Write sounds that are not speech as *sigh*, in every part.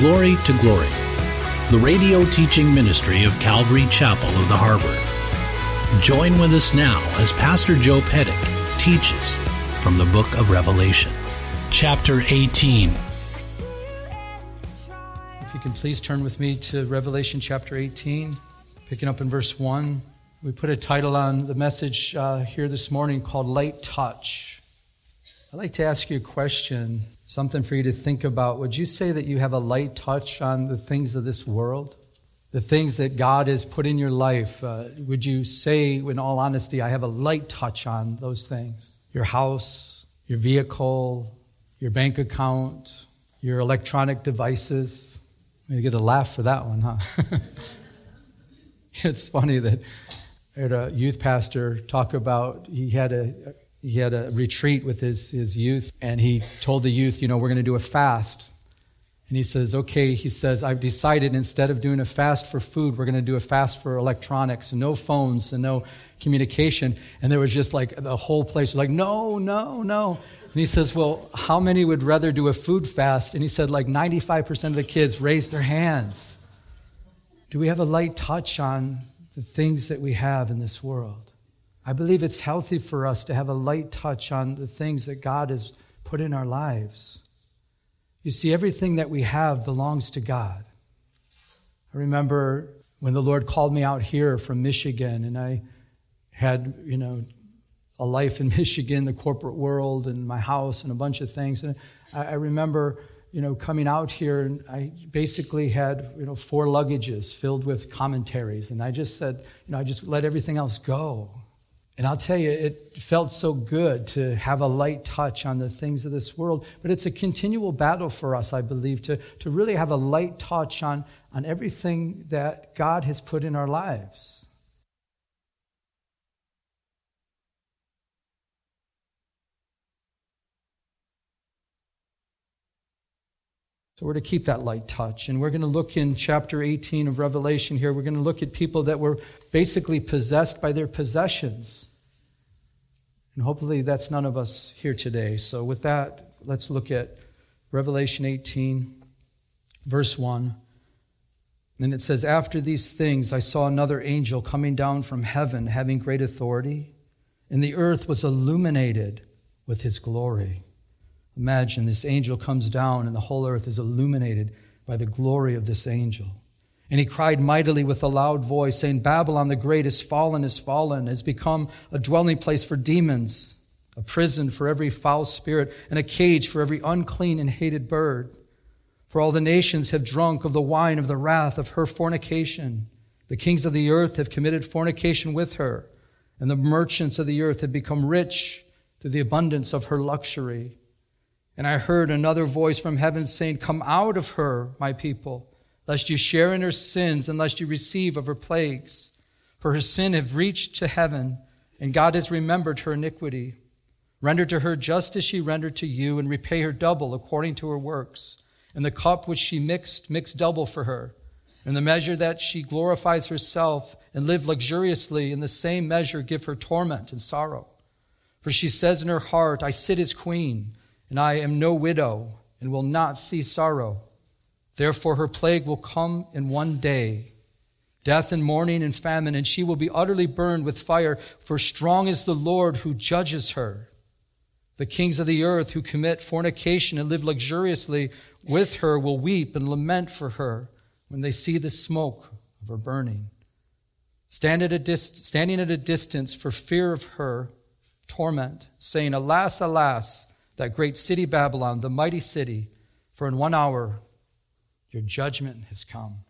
Glory to Glory, the radio teaching ministry of Calvary Chapel of the Harbor. Join with us now as Pastor Joe Pettick teaches from the book of Revelation. Chapter 18. If you can please turn with me to Revelation chapter 18, picking up in verse 1. We put a title on the message uh, here this morning called Light Touch. I'd like to ask you a question, something for you to think about. Would you say that you have a light touch on the things of this world? The things that God has put in your life? Uh, would you say, in all honesty, I have a light touch on those things? Your house, your vehicle, your bank account, your electronic devices. You get a laugh for that one, huh? *laughs* it's funny that I a youth pastor talk about he had a he had a retreat with his, his youth and he told the youth, you know, we're going to do a fast. And he says, okay, he says, I've decided instead of doing a fast for food, we're going to do a fast for electronics, no phones and no communication. And there was just like the whole place was like, no, no, no. And he says, well, how many would rather do a food fast? And he said, like 95% of the kids raised their hands. Do we have a light touch on the things that we have in this world. I believe it's healthy for us to have a light touch on the things that God has put in our lives. You see, everything that we have belongs to God. I remember when the Lord called me out here from Michigan, and I had, you know, a life in *laughs* Michigan, the corporate world, and my house, and a bunch of things. And I remember you know, coming out here, and I basically had, you know, four luggages filled with commentaries. And I just said, you know, I just let everything else go. And I'll tell you, it felt so good to have a light touch on the things of this world. But it's a continual battle for us, I believe, to, to really have a light touch on, on everything that God has put in our lives. So we're to keep that light touch. And we're going to look in chapter 18 of Revelation here. We're going to look at people that were basically possessed by their possessions. And hopefully that's none of us here today. So with that, let's look at Revelation 18, verse 1. And it says, After these things I saw another angel coming down from heaven, having great authority, and the earth was illuminated with his glory. Imagine this angel comes down and the whole earth is illuminated by the glory of this angel. And he cried mightily with a loud voice, saying, Babylon the great is fallen, is fallen, has become a dwelling place for demons, a prison for every foul spirit, and a cage for every unclean and hated bird. For all the nations have drunk of the wine of the wrath of her fornication. The kings of the earth have committed fornication with her, and the merchants of the earth have become rich through the abundance of her luxury. And I heard another voice from heaven saying, Come out of her, my people, lest you share in her sins and lest you receive of her plagues. For her sin have reached to heaven, and God has remembered her iniquity. Render to her just as she rendered to you, and repay her double according to her works. And the cup which she mixed, mix double for her. In the measure that she glorifies herself and lived luxuriously, in the same measure give her torment and sorrow. For she says in her heart, I sit as queen and I am no widow and will not see sorrow. Therefore, her plague will come in one day death and mourning and famine, and she will be utterly burned with fire, for strong is the Lord who judges her. The kings of the earth who commit fornication and live luxuriously with her will weep and lament for her when they see the smoke of her burning. Stand at a dist- standing at a distance for fear of her torment, saying, Alas, alas, that great city Babylon, the mighty city, for in one hour your judgment has come.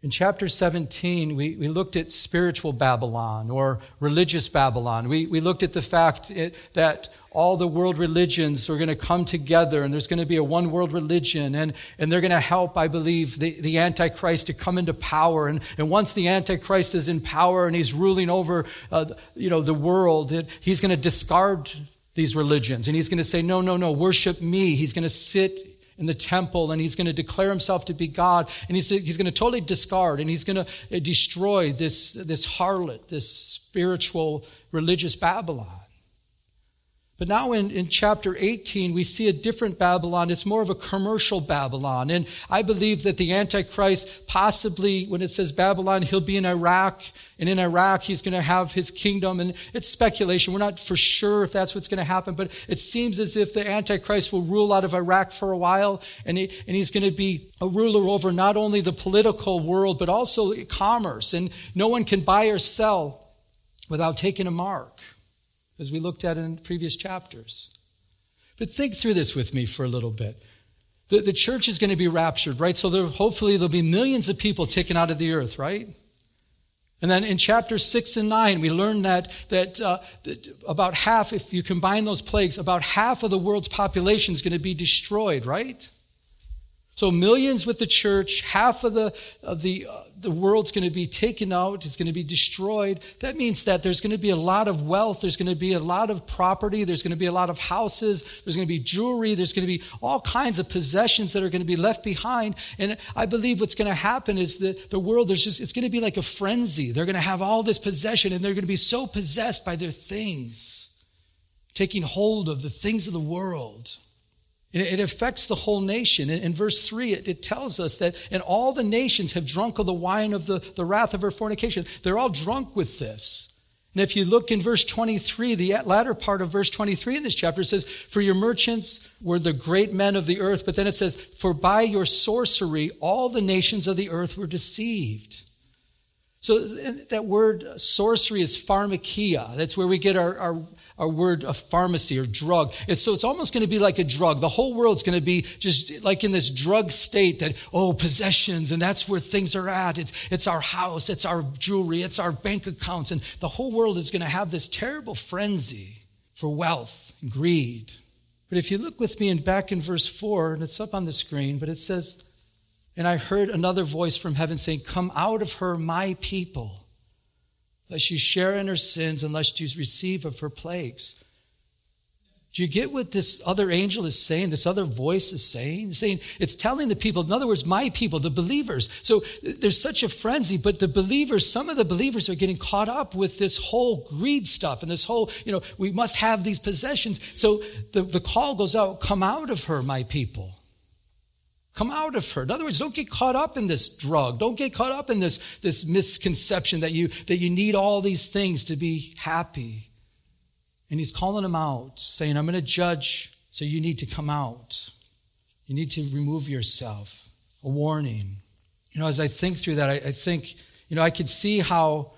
In chapter 17, we, we looked at spiritual Babylon or religious Babylon. We, we looked at the fact it, that all the world religions are going to come together and there's going to be a one world religion and, and they're going to help, I believe, the, the Antichrist to come into power. And, and once the Antichrist is in power and he's ruling over, uh, you know, the world, it, he's going to discard these religions. And he's going to say, no, no, no, worship me. He's going to sit in the temple and he's going to declare himself to be God. And he's, he's going to totally discard and he's going to uh, destroy this, this harlot, this spiritual religious Babylon. But now in, in chapter 18, we see a different Babylon. It's more of a commercial Babylon. And I believe that the Antichrist, possibly when it says Babylon, he'll be in Iraq. And in Iraq, he's going to have his kingdom. And it's speculation. We're not for sure if that's what's going to happen. But it seems as if the Antichrist will rule out of Iraq for a while. And, he, and he's going to be a ruler over not only the political world, but also commerce. And no one can buy or sell without taking a mark as we looked at in previous chapters. But think through this with me for a little bit. The, the church is going to be raptured, right? So there, hopefully there'll be millions of people taken out of the earth, right? And then in chapter 6 and 9, we learn that, that, uh, that, about half, if you combine those plagues, about half of the world's population is going to be destroyed, right? So millions with the church, half of the of the uh, the world's going to be taken out, it's going to be destroyed. That means that there's going to be a lot of wealth, there's going to be a lot of property, there's going to be a lot of houses, there's going to be jewelry, there's going to be all kinds of possessions that are going to be left behind. And I believe what's going to happen is that the world there's just it's going to be like a frenzy. They're going to have all this possession and they're going to be so possessed by their things, taking hold of the things of the world. It affects the whole nation. In verse 3, it, tells us that, and all the nations have drunk of the wine of the, the wrath of her fornication. They're all drunk with this. And if you look in verse 23, the latter part of verse 23 in this chapter says, For your merchants were the great men of the earth. But then it says, For by your sorcery all the nations of the earth were deceived. So that word sorcery is pharmakeia. That's where we get our, our a word of pharmacy or drug. It's, so it's almost going to be like a drug. The whole world's going to be just like in this drug state that, oh, possessions, and that's where things are at. It's, it's our house, it's our jewelry, it's our bank accounts. And the whole world is going to have this terrible frenzy for wealth and greed. But if you look with me and back in verse 4, and it's up on the screen, but it says, And I heard another voice from heaven saying, Come out of her, my people lest you share in her sins, unless you receive of her plagues. Do you get what this other angel is saying? This other voice is saying? Saying it's telling the people, in other words, my people, the believers. So there's such a frenzy, but the believers, some of the believers are getting caught up with this whole greed stuff and this whole, you know, we must have these possessions. So the, the call goes out, come out of her, my people. Come out of her. In other words, don't get caught up in this drug. Don't get caught up in this, this misconception that you, that you need all these things to be happy. And he's calling them out, saying, I'm going to judge, so you need to come out. You need to remove yourself. A warning. You know, as I think through that, I, I think, you know, I could see how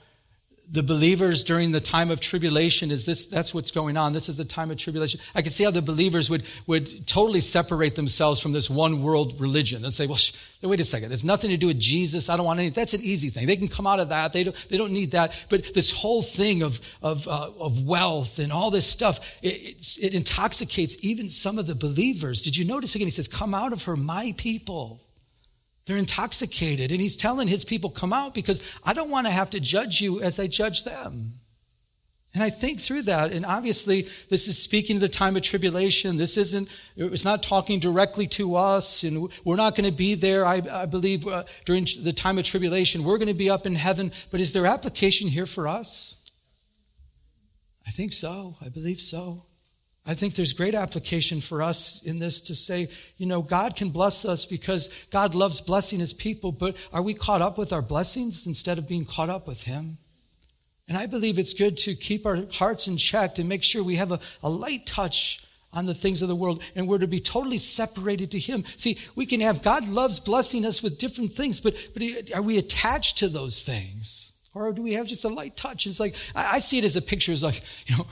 the believers during the time of tribulation is this that's what's going on. This is the time of tribulation. I can see how the believers would would totally separate themselves from this one world religion and say well sh- wait a second. There's nothing to do with jesus. I don't want any that's an easy thing. They can come out of that. They don't they don't need that. But this whole thing of of uh, of wealth and all this stuff it, it intoxicates even some of the believers. Did you notice again? He says come out of her my people they're intoxicated. And he's telling his people, come out because I don't want to have to judge you as I judge them. And I think through that, and obviously this is speaking of the time of tribulation. This isn't, it's not talking directly to us, and we're not going to be there, I, I believe, uh, during the time of tribulation. We're going to be up in heaven. But is there application here for us? I think so. I believe so. I think there's great application for us in this to say, you know, God can bless us because God loves blessing his people, but are we caught up with our blessings instead of being caught up with him? And I believe it's good to keep our hearts in check and make sure we have a, a light touch on the things of the world and we're to be totally separated to him. See, we can have, God loves blessing us with different things, but, but are we attached to those things? Or do we have just a light touch? It's like, I see it as a picture. It's like, you know,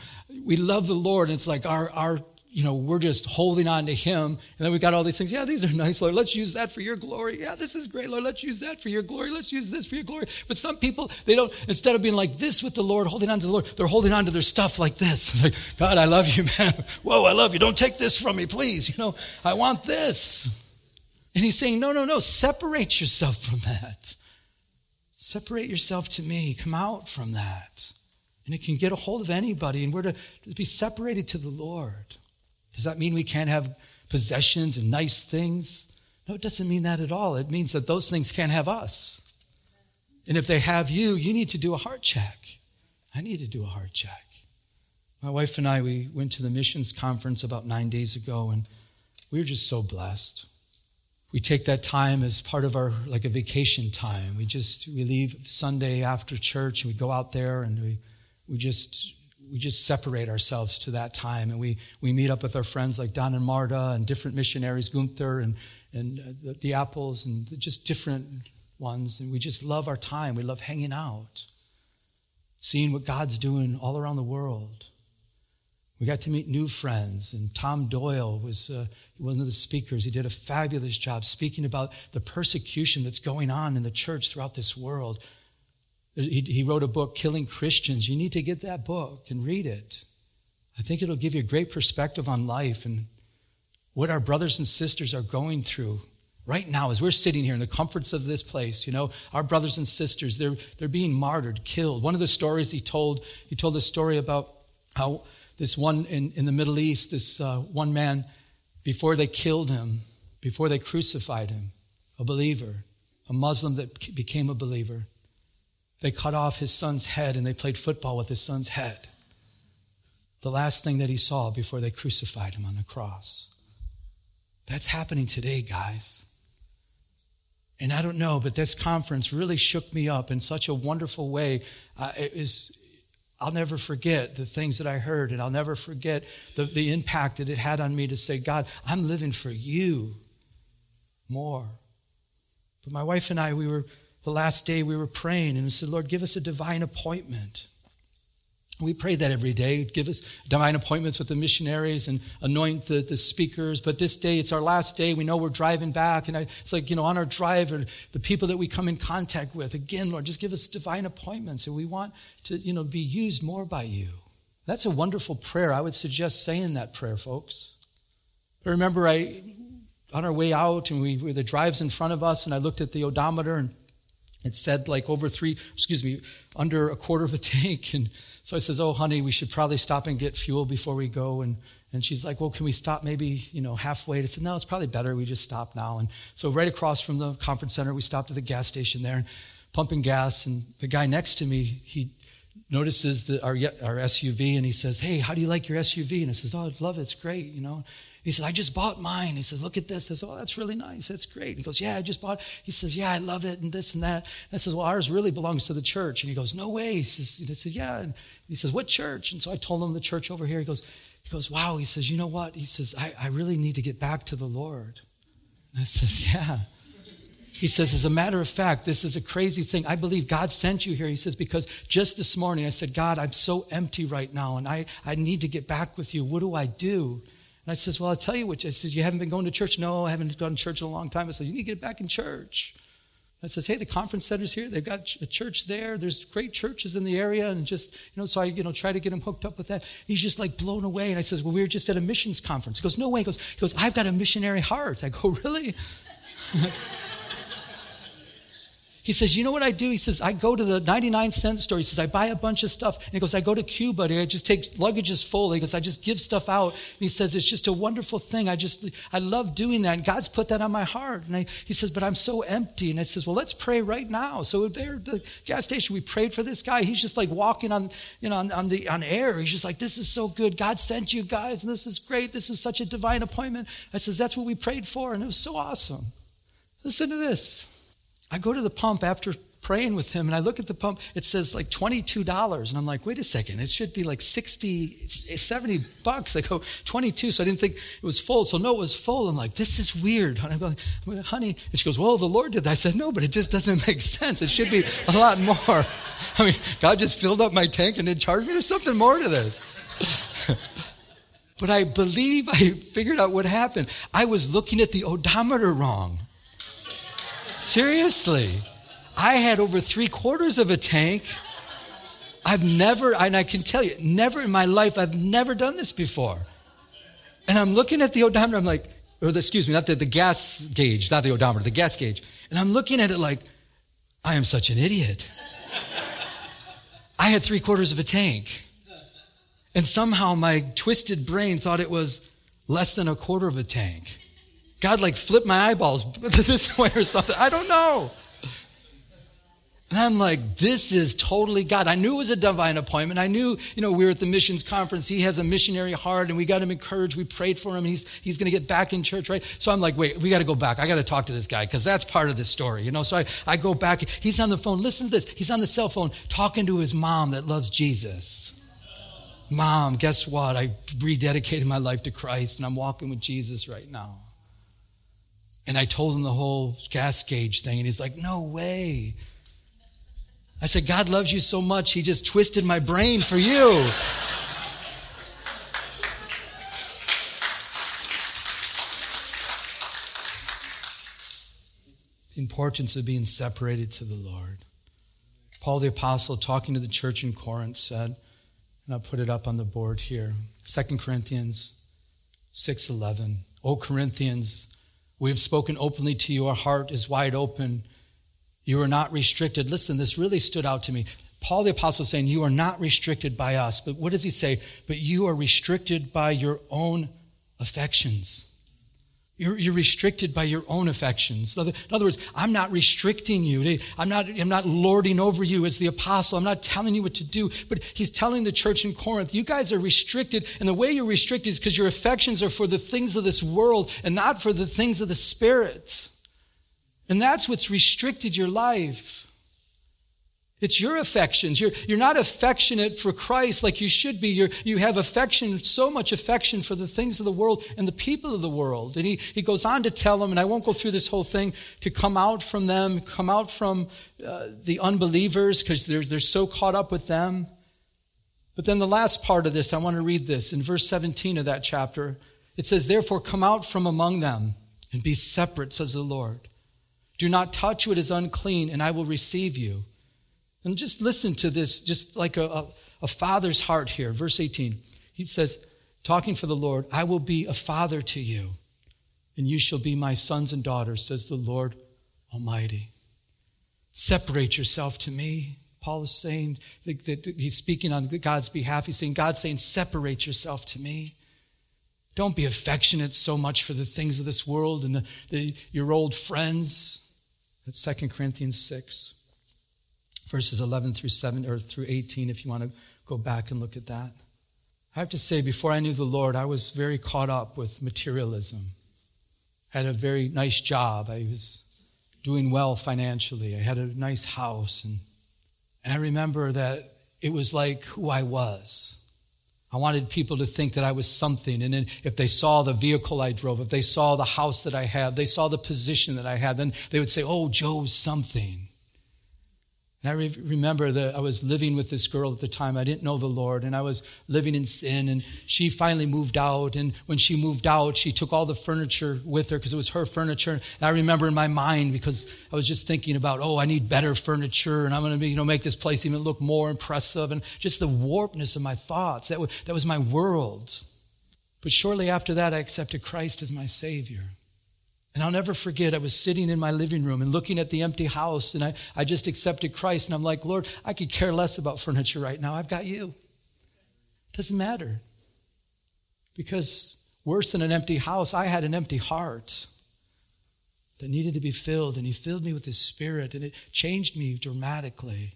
we love the Lord. And it's like our, our, you know, we're just holding on to Him. And then we got all these things. Yeah, these are nice, Lord. Let's use that for your glory. Yeah, this is great, Lord. Let's use that for your glory. Let's use this for your glory. But some people, they don't, instead of being like this with the Lord, holding on to the Lord, they're holding on to their stuff like this. It's *laughs* like, God, I love you, man. *laughs* Whoa, I love you. Don't take this from me, please. You know, I want this. And He's saying, no, no, no. Separate yourself from that. Separate yourself to me. Come out from that. And it can get a hold of anybody, and we're to be separated to the Lord. Does that mean we can't have possessions and nice things? No, it doesn't mean that at all. It means that those things can't have us. And if they have you, you need to do a heart check. I need to do a heart check. My wife and I, we went to the missions conference about nine days ago, and we were just so blessed. We take that time as part of our, like a vacation time. We just, we leave Sunday after church, and we go out there, and we, we just, we just separate ourselves to that time. And we, we meet up with our friends like Don and Marta and different missionaries, Gunther and, and uh, the, the Apples, and just different ones. And we just love our time. We love hanging out, seeing what God's doing all around the world. We got to meet new friends, and Tom Doyle was uh, one of the speakers. He did a fabulous job speaking about the persecution that's going on in the church throughout this world. He, he wrote a book, Killing Christians. You need to get that book and read it. I think it'll give you a great perspective on life and what our brothers and sisters are going through right now as we're sitting here in the comforts of this place you know our brothers and sisters they're, they're being martyred killed one of the stories he told he told a story about how this one in, in the Middle East, this uh, one man, before they killed him, before they crucified him, a believer, a Muslim that became a believer, they cut off his son's head and they played football with his son's head. The last thing that he saw before they crucified him on the cross. That's happening today, guys. And I don't know, but this conference really shook me up in such a wonderful way. Uh, I'll never forget the things that I heard, and I'll never forget the, the impact that it had on me to say, God, I'm living for you more. But my wife and I, we were, the last day we were praying, and we said, Lord, give us a divine appointment. We pray that every day. Give us divine appointments with the missionaries and anoint the, the speakers. But this day, it's our last day. We know we're driving back. And I, it's like, you know, on our drive, or the people that we come in contact with, again, Lord, just give us divine appointments. And we want to, you know, be used more by you. That's a wonderful prayer. I would suggest saying that prayer, folks. But remember, I, on our way out, and we, were the drive's in front of us, and I looked at the odometer, and it said like over three, excuse me, under a quarter of a tank. *laughs* And so I says, "Oh, honey, we should probably stop and get fuel before we go." And and she's like, "Well, can we stop maybe you know halfway?" I said, "No, it's probably better we just stop now." And so right across from the conference center, we stopped at the gas station there, and pumping gas. And the guy next to me, he notices the, our our SUV, and he says, "Hey, how do you like your SUV?" And I says, "Oh, I love it. It's great." You know. He says, I just bought mine. He says, look at this. I says, oh, that's really nice. That's great. He goes, yeah, I just bought. He says, yeah, I love it and this and that. And I says, well, ours really belongs to the church. And he goes, no way. He says, he says yeah. And he says, What church? And so I told him the church over here. He goes, he goes, Wow. He says, You know what? He says, I, I really need to get back to the Lord. And I says, Yeah. He says, as a matter of fact, this is a crazy thing. I believe God sent you here. He says, because just this morning I said, God, I'm so empty right now and I, I need to get back with you. What do I do? And I says, Well, I'll tell you what. I says, You haven't been going to church? No, I haven't gone to church in a long time. I said, You need to get back in church. I says, hey, the conference center's here. They've got a church there. There's great churches in the area, and just you know, so I you know try to get him hooked up with that. He's just like blown away. And I says, well, we were just at a missions conference. He goes, no way. He goes, he goes, I've got a missionary heart. I go, *laughs* really? *laughs* He says, You know what I do? He says, I go to the 99 cent store. He says, I buy a bunch of stuff. And he goes, I go to Cuba. I just take luggages full. He goes, I just give stuff out. And he says, It's just a wonderful thing. I just, I love doing that. And God's put that on my heart. And I, he says, But I'm so empty. And I says, Well, let's pray right now. So there at the gas station, we prayed for this guy. He's just like walking on, you know, on, on the on air. He's just like, This is so good. God sent you guys. And this is great. This is such a divine appointment. I says, That's what we prayed for. And it was so awesome. Listen to this. I go to the pump after praying with him and I look at the pump, it says like $22. And I'm like, wait a second, it should be like 60, 70 bucks. I go, 22. So I didn't think it was full. So no, it was full. I'm like, this is weird. And I'm going, honey, and she goes, well, the Lord did that. I said, no, but it just doesn't make sense. It should be a lot more. *laughs* I mean, God just filled up my tank and then charged me. There's something more to this. *laughs* but I believe I figured out what happened. I was looking at the odometer wrong. Seriously. I had over three quarters of a tank. I've never, and I can tell you, never in my life, I've never done this before. And I'm looking at the odometer, I'm like, or the, excuse me, not the, the gas gauge, not the odometer, the gas gauge. And I'm looking at it like, I am such an idiot. I had three quarters of a tank. And somehow my twisted brain thought it was less than a quarter of a tank. God like flipped my eyeballs *laughs* this way or something. I don't know. And I'm like, this is totally God. I knew it was a divine appointment. I knew, you know, we were at the missions conference. He has a missionary heart and we got him encouraged. We prayed for him and he's, he's going to get back in church, right? So I'm like, wait, we got to go back. I got to talk to this guy because that's part of this story, you know? So I, I go back. He's on the phone. Listen to this. He's on the cell phone talking to his mom that loves Jesus. Mom, guess what? I rededicated my life to Christ and I'm walking with Jesus right now. And I told him the whole gas gauge thing and he's like, no way. I said, God loves you so much, He just twisted my brain for you. the importance of being separated to the Lord. Paul the Apostle, talking to the church in Corinth, said, and I'll put it up on the board here 2 Corinthians 6:11. O Corinthians, we have spoken openly to you. Our heart is wide open. You are not restricted. Listen, this really stood out to me. Paul the Apostle saying, You are not restricted by us. But what does he say? But you are restricted by your own affections. You're, you're restricted by your own affections. In other words, I'm not restricting you. I'm not, I'm not lording over you as the apostle. I'm not telling you what to do. But he's telling the church in Corinth, you guys are restricted. And the way you're restricted is because your affections are for the things of this world and not for the things of the Spirit. And that's what's restricted your life. It's your affections. You're, you're not affectionate for Christ like you should be. You're, you have affection, so much affection for the things of the world and the people of the world. And he, he goes on to tell them, and I won't go through this whole thing, to come out from them, come out from uh, the unbelievers because they're, they're so caught up with them. But then the last part of this, I want to read this in verse 17 of that chapter. It says, Therefore, come out from among them and be separate, says the Lord. Do not touch what is unclean, and I will receive you. And just listen to this, just like a, a, a, father's heart here. Verse 18. He says, talking for the Lord, I will be a father to you, and you shall be my sons and daughters, says the Lord Almighty. Separate yourself to me. Paul is saying that, he's speaking on God's behalf. He's saying, God's saying, separate yourself to me. Don't be affectionate so much for the things of this world and the, the, your old friends. That's 2 Corinthians 6, verses 11 through 7 or through 18, if you want to go back and look at that. I have to say, before I knew the Lord, I was very caught up with materialism. I had a very nice job. I was doing well financially. I had a nice house. And, and I remember that it was like who I was. I wanted people to think that I was something. And then if they saw the vehicle I drove, if they saw the house that I had, they saw the position that I had, then they would say, Oh, Joe's something. And I re- remember that I was living with this girl at the time. I didn't know the Lord, and I was living in sin. And she finally moved out. And when she moved out, she took all the furniture with her because it was her furniture. And I remember in my mind because I was just thinking about, oh, I need better furniture, and I'm going to, you know, make this place even look more impressive, and just the warpness of my thoughts. That was, that was my world. But shortly after that, I accepted Christ as my Savior. And I'll never forget, I was sitting in my living room and looking at the empty house, and I, I just accepted Christ. And I'm like, Lord, I could care less about furniture right now. I've got you. It doesn't matter. Because worse than an empty house, I had an empty heart that needed to be filled. And He filled me with His Spirit, and it changed me dramatically.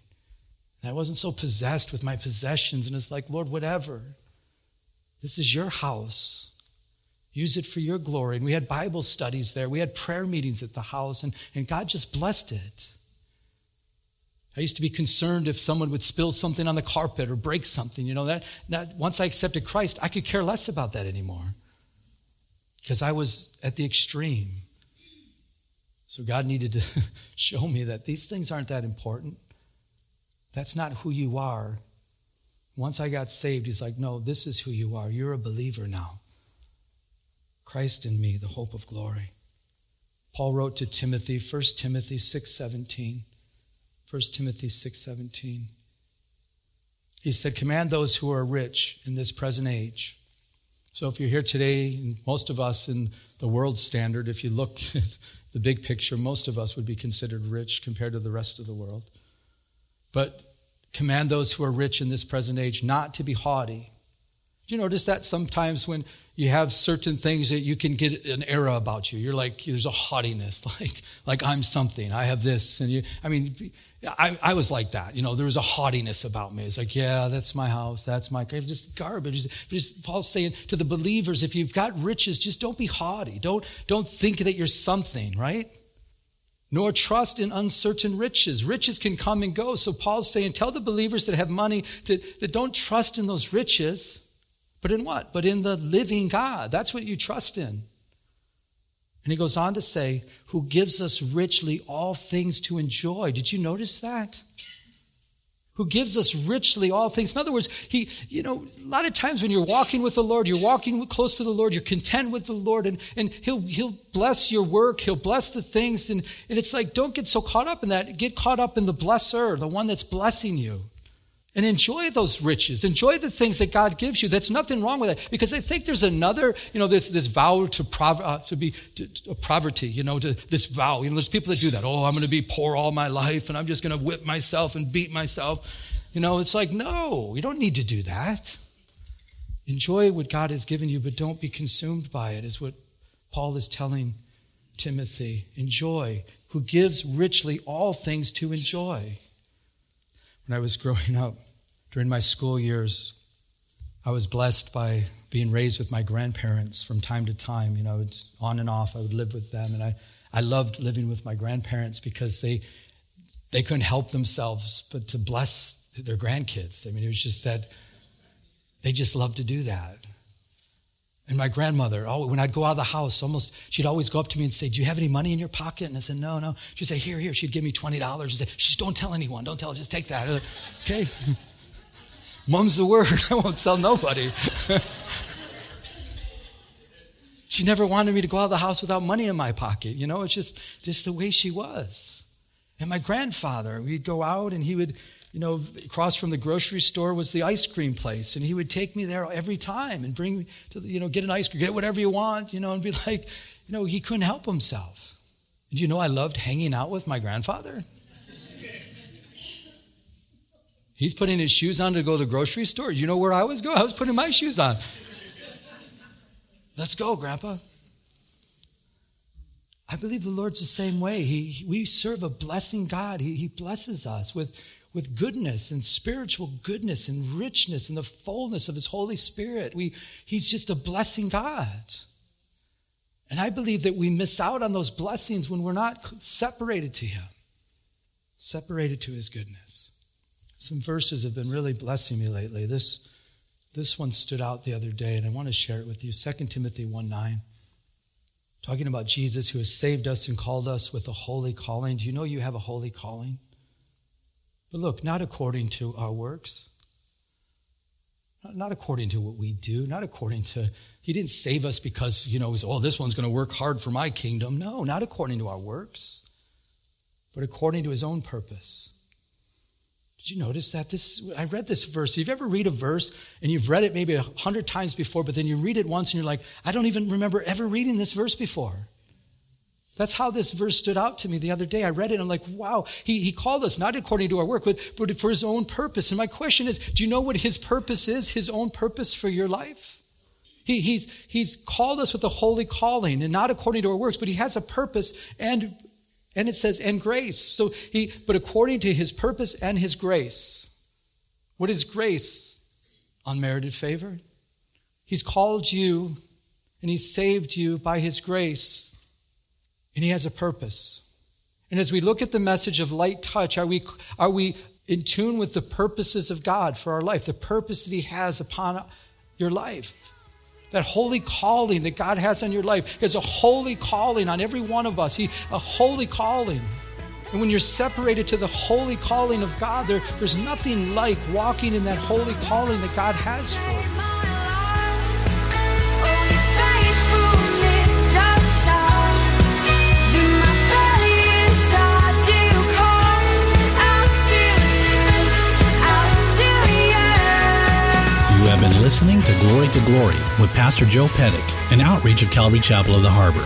And I wasn't so possessed with my possessions. And it's like, Lord, whatever. This is your house. Use it for your glory. And we had Bible studies there. We had prayer meetings at the house, and, and God just blessed it. I used to be concerned if someone would spill something on the carpet or break something. You know, that, that once I accepted Christ, I could care less about that anymore because I was at the extreme. So God needed to *laughs* show me that these things aren't that important. That's not who you are. Once I got saved, He's like, no, this is who you are. You're a believer now. Christ in me, the hope of glory. Paul wrote to Timothy, 1 Timothy 6:17. 1 Timothy 6:17. He said, "Command those who are rich in this present age." So if you're here today, most of us in the world standard, if you look *laughs* at the big picture, most of us would be considered rich compared to the rest of the world. But command those who are rich in this present age not to be haughty. Do you notice that sometimes when you have certain things that you can get an era about you. You're like, there's a haughtiness, *laughs* like, like I'm something. I have this. And you, I mean, I, I was like that. You know, there was a haughtiness about me. It's like, yeah, that's my house. That's my, just garbage. Just, Paul's saying to the believers, if you've got riches, just don't be haughty. Don't, don't think that you're something, right? Nor trust in uncertain riches. Riches can come and go. So Paul's saying, tell the believers that have money to, that don't trust in those riches, but in what? But in the living God. That's what you trust in. And he goes on to say, who gives us richly all things to enjoy. Did you notice that? Who gives us richly all things. In other words, he, you know, a lot of times when you're walking with the Lord, you're walking close to the Lord, you're content with the Lord, and, and he'll, he'll bless your work, he'll bless the things. And, and it's like, don't get so caught up in that. Get caught up in the blesser, the one that's blessing you and enjoy those riches. Enjoy the things that God gives you. That's nothing wrong with that Because I think there's another, you know, this, this vow to, prov- uh, to be to, to poverty, you know, to this vow. You know, there's people that do that. Oh, I'm going to be poor all my life and I'm just going to whip myself and beat myself. You know, it's like, no, you don't need to do that. Enjoy what God has given you, but don't be consumed by it, is what Paul is telling Timothy. Enjoy, who gives richly all things to enjoy. When I was growing up, during my school years, I was blessed by being raised with my grandparents from time to time. You know, on and off, I would live with them. And I, I loved living with my grandparents because they, they couldn't help themselves but to bless their grandkids. I mean, it was just that they just loved to do that. And my grandmother, when I'd go out of the house, almost she'd always go up to me and say, "Do you have any money in your pocket?" And I said, "No, no." She'd say, "Here, here." She'd give me twenty dollars and say, "Just don't tell anyone. Don't tell. Just take that." Like, okay. *laughs* Mum's the word. *laughs* I won't tell nobody. *laughs* she never wanted me to go out of the house without money in my pocket. You know, it's just just the way she was. And my grandfather, we'd go out and he would you know, across from the grocery store was the ice cream place. And he would take me there every time and bring me to, the, you know, get an ice cream, get whatever you want, you know, and be *laughs* like, you know, he couldn't help himself. And you know, I loved hanging out with my grandfather. He's putting his shoes on to go to the grocery store. You know where I was going? I was putting my shoes on. Let's go, Grandpa. I believe the Lord's the same way. He, we serve a blessing God. He, he blesses us with, with goodness and spiritual goodness and richness and the fullness of his Holy Spirit. We, he's just a blessing God. And I believe that we miss out on those blessings when we're not separated to him, separated to his goodness. Some verses have been really blessing me lately. This, this one stood out the other day, and I want to share it with you 2 Timothy 1 9. Talking about Jesus who has saved us and called us with a holy calling. Do you know you have a holy calling? But look, not according to our works, not according to what we do, not according to, He didn't save us because, you know, oh, this one's going to work hard for my kingdom. No, not according to our works, but according to His own purpose. Did you notice that? This I read this verse. If you ever read a verse and you've read it maybe a hundred times before, but then you read it once and you're like, I don't even remember ever reading this verse before. That's how this verse stood out to me the other day. I read it I'm like, wow, he, he called us not according to our work, but, but for his own purpose. And my question is, do you know what his purpose is? His own purpose for your life? He, he's, he's called us with a holy calling and not according to our works, but he has a purpose and, and it says, and grace. So he, but according to his purpose and his grace. What is grace? Unmerited favor. He's called you and he's saved you by his grace and He has a purpose. And as we look at the message of light touch, are we, are we in tune with the purposes of God for our life, the purpose that He has upon your life? That holy calling that God has on your life. There's a holy calling on every one of us. He, a holy calling. And when you're separated to the holy calling of God, there, there's nothing like walking in that holy calling that God has for you. Listening to Glory to Glory with Pastor Joe Pettick, an outreach of Calvary Chapel of the Harbor.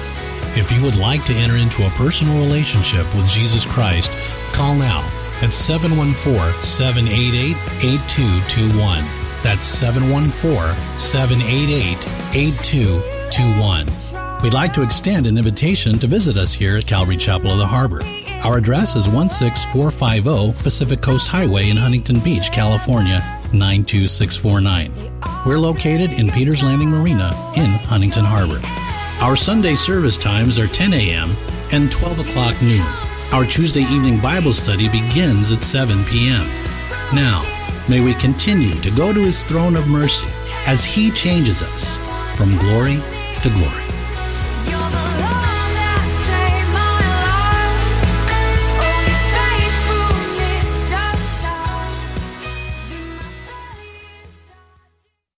If you would like to enter into a personal relationship with Jesus Christ, call now at 714 788 8221. That's 714 788 8221. We'd like to extend an invitation to visit us here at Calvary Chapel of the Harbor. Our address is 16450 Pacific Coast Highway in Huntington Beach, California 92649. We're located in Peters Landing Marina in Huntington Harbor. Our Sunday service times are 10 a.m. and 12 o'clock noon. Our Tuesday evening Bible study begins at 7 p.m. Now, may we continue to go to His throne of mercy as He changes us from glory to glory.